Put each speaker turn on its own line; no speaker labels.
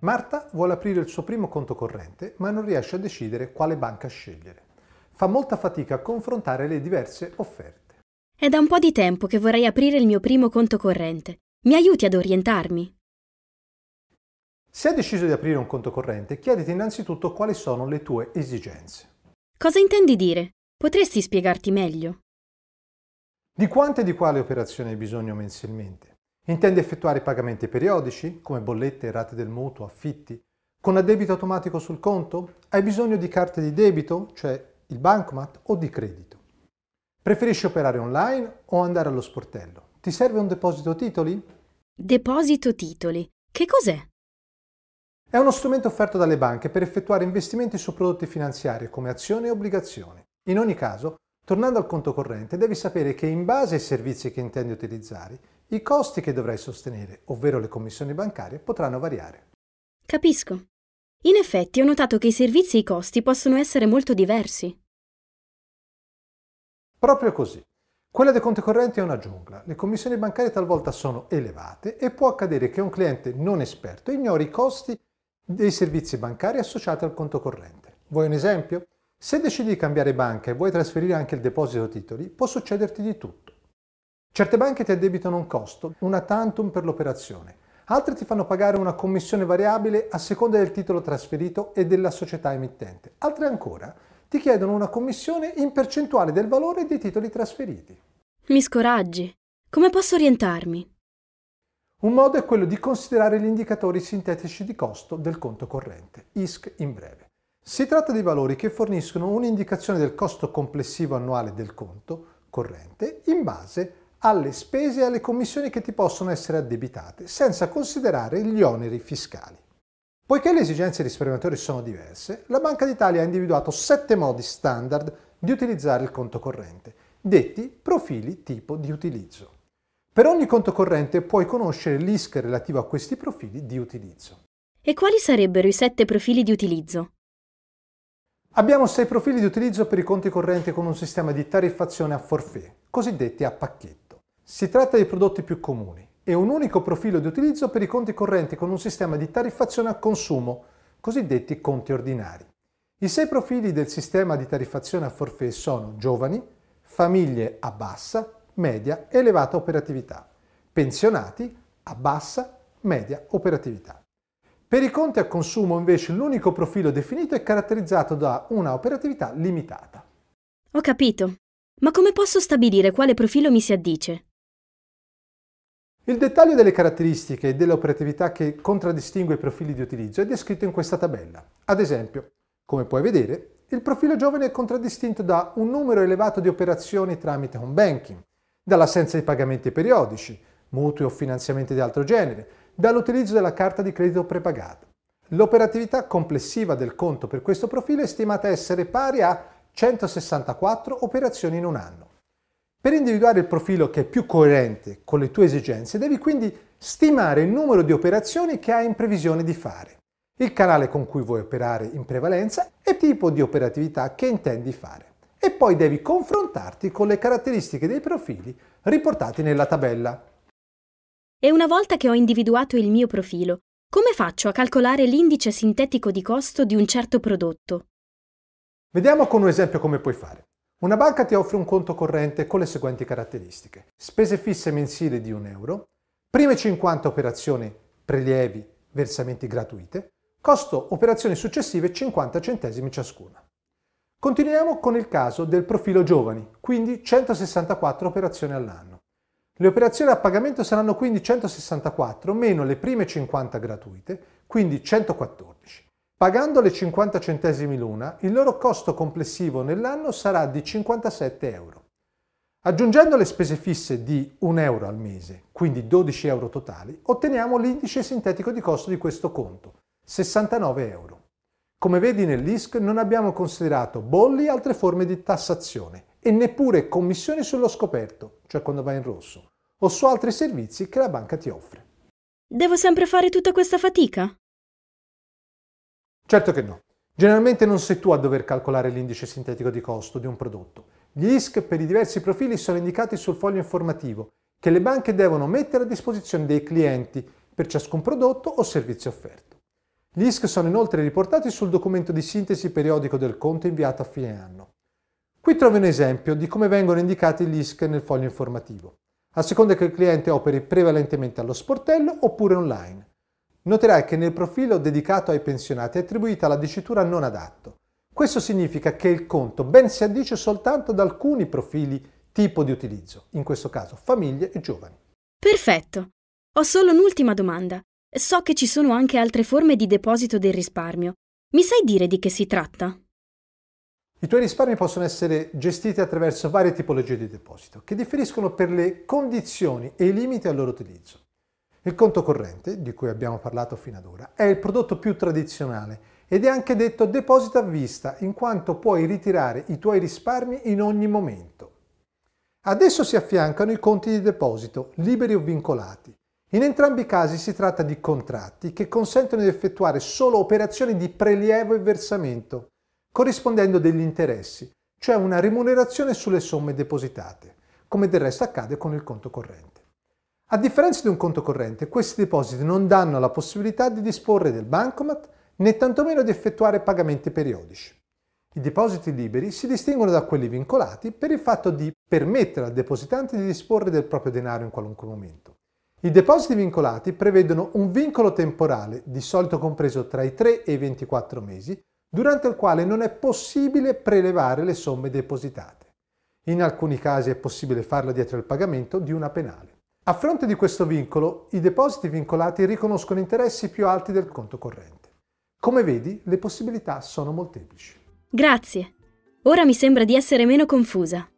Marta vuole aprire il suo primo conto corrente, ma non riesce a decidere quale banca scegliere. Fa molta fatica a confrontare le diverse offerte.
È da un po' di tempo che vorrei aprire il mio primo conto corrente. Mi aiuti ad orientarmi?
Se hai deciso di aprire un conto corrente, chiediti innanzitutto quali sono le tue esigenze.
Cosa intendi dire? Potresti spiegarti meglio?
Di quante e di quali operazioni hai bisogno mensilmente? Intendi effettuare pagamenti periodici, come bollette, rate del mutuo, affitti, con addebito automatico sul conto? Hai bisogno di carte di debito, cioè il bancomat, o di credito? Preferisci operare online o andare allo sportello? Ti serve un deposito titoli?
Deposito titoli. Che cos'è?
È uno strumento offerto dalle banche per effettuare investimenti su prodotti finanziari come azioni e obbligazioni. In ogni caso, tornando al conto corrente, devi sapere che in base ai servizi che intendi utilizzare, i costi che dovrai sostenere, ovvero le commissioni bancarie, potranno variare.
Capisco. In effetti ho notato che i servizi e i costi possono essere molto diversi.
Proprio così. Quella dei conti correnti è una giungla. Le commissioni bancarie talvolta sono elevate e può accadere che un cliente non esperto ignori i costi dei servizi bancari associati al conto corrente. Vuoi un esempio? Se decidi di cambiare banca e vuoi trasferire anche il deposito titoli, può succederti di tutto. Certe banche ti addebitano un costo, una tantum per l'operazione. Altre ti fanno pagare una commissione variabile a seconda del titolo trasferito e della società emittente. Altre ancora ti chiedono una commissione in percentuale del valore dei titoli trasferiti.
Mi scoraggi. Come posso orientarmi?
Un modo è quello di considerare gli indicatori sintetici di costo del conto corrente, ISC in breve. Si tratta di valori che forniscono un'indicazione del costo complessivo annuale del conto corrente in base alle spese e alle commissioni che ti possono essere addebitate, senza considerare gli oneri fiscali. Poiché le esigenze dei risparmiatori sono diverse, la Banca d'Italia ha individuato sette modi standard di utilizzare il conto corrente, detti profili tipo di utilizzo. Per ogni conto corrente puoi conoscere l'ISC relativo a questi profili di utilizzo.
E quali sarebbero i sette profili di utilizzo?
Abbiamo sei profili di utilizzo per i conti correnti con un sistema di tariffazione a forfait, cosiddetti a pacchetto. Si tratta dei prodotti più comuni e un unico profilo di utilizzo per i conti correnti con un sistema di tariffazione a consumo, cosiddetti conti ordinari. I sei profili del sistema di tariffazione a forfait sono giovani, famiglie a bassa, media e elevata operatività, pensionati a bassa, media operatività. Per i conti a consumo invece l'unico profilo definito è caratterizzato da una operatività limitata.
Ho capito. Ma come posso stabilire quale profilo mi si addice?
Il dettaglio delle caratteristiche e dell'operatività che contraddistingue i profili di utilizzo è descritto in questa tabella. Ad esempio, come puoi vedere, il profilo giovane è contraddistinto da un numero elevato di operazioni tramite home banking, dall'assenza di pagamenti periodici, mutui o finanziamenti di altro genere, dall'utilizzo della carta di credito prepagata. L'operatività complessiva del conto per questo profilo è stimata essere pari a 164 operazioni in un anno. Per individuare il profilo che è più coerente con le tue esigenze, devi quindi stimare il numero di operazioni che hai in previsione di fare, il canale con cui vuoi operare in prevalenza e il tipo di operatività che intendi fare. E poi devi confrontarti con le caratteristiche dei profili riportati nella tabella.
E una volta che ho individuato il mio profilo, come faccio a calcolare l'indice sintetico di costo di un certo prodotto?
Vediamo con un esempio come puoi fare. Una banca ti offre un conto corrente con le seguenti caratteristiche. Spese fisse mensili di 1 euro, prime 50 operazioni prelievi, versamenti gratuite, costo operazioni successive 50 centesimi ciascuna. Continuiamo con il caso del profilo giovani, quindi 164 operazioni all'anno. Le operazioni a pagamento saranno quindi 164 meno le prime 50 gratuite, quindi 114. Pagando le 50 centesimi l'una, il loro costo complessivo nell'anno sarà di 57 euro. Aggiungendo le spese fisse di 1 euro al mese, quindi 12 euro totali, otteniamo l'indice sintetico di costo di questo conto, 69 euro. Come vedi nell'ISC non abbiamo considerato bolli e altre forme di tassazione e neppure commissioni sullo scoperto, cioè quando vai in rosso, o su altri servizi che la banca ti offre.
Devo sempre fare tutta questa fatica?
Certo che no. Generalmente non sei tu a dover calcolare l'indice sintetico di costo di un prodotto. Gli ISC per i diversi profili sono indicati sul foglio informativo che le banche devono mettere a disposizione dei clienti per ciascun prodotto o servizio offerto. Gli ISK sono inoltre riportati sul documento di sintesi periodico del conto inviato a fine anno. Qui trovi un esempio di come vengono indicati gli ISK nel foglio informativo, a seconda che il cliente operi prevalentemente allo sportello oppure online. Noterai che nel profilo dedicato ai pensionati è attribuita la dicitura non adatto. Questo significa che il conto ben si addice soltanto ad alcuni profili tipo di utilizzo, in questo caso famiglie e giovani.
Perfetto. Ho solo un'ultima domanda. So che ci sono anche altre forme di deposito del risparmio. Mi sai dire di che si tratta?
I tuoi risparmi possono essere gestiti attraverso varie tipologie di deposito, che differiscono per le condizioni e i limiti al loro utilizzo. Il conto corrente, di cui abbiamo parlato fino ad ora, è il prodotto più tradizionale ed è anche detto deposito a vista, in quanto puoi ritirare i tuoi risparmi in ogni momento. Adesso si affiancano i conti di deposito, liberi o vincolati, in entrambi i casi si tratta di contratti che consentono di effettuare solo operazioni di prelievo e versamento, corrispondendo degli interessi, cioè una remunerazione sulle somme depositate, come del resto accade con il conto corrente. A differenza di un conto corrente, questi depositi non danno la possibilità di disporre del bancomat né tantomeno di effettuare pagamenti periodici. I depositi liberi si distinguono da quelli vincolati per il fatto di permettere al depositante di disporre del proprio denaro in qualunque momento. I depositi vincolati prevedono un vincolo temporale, di solito compreso tra i 3 e i 24 mesi, durante il quale non è possibile prelevare le somme depositate. In alcuni casi è possibile farlo dietro il pagamento di una penale. A fronte di questo vincolo, i depositi vincolati riconoscono interessi più alti del conto corrente. Come vedi, le possibilità sono molteplici.
Grazie. Ora mi sembra di essere meno confusa.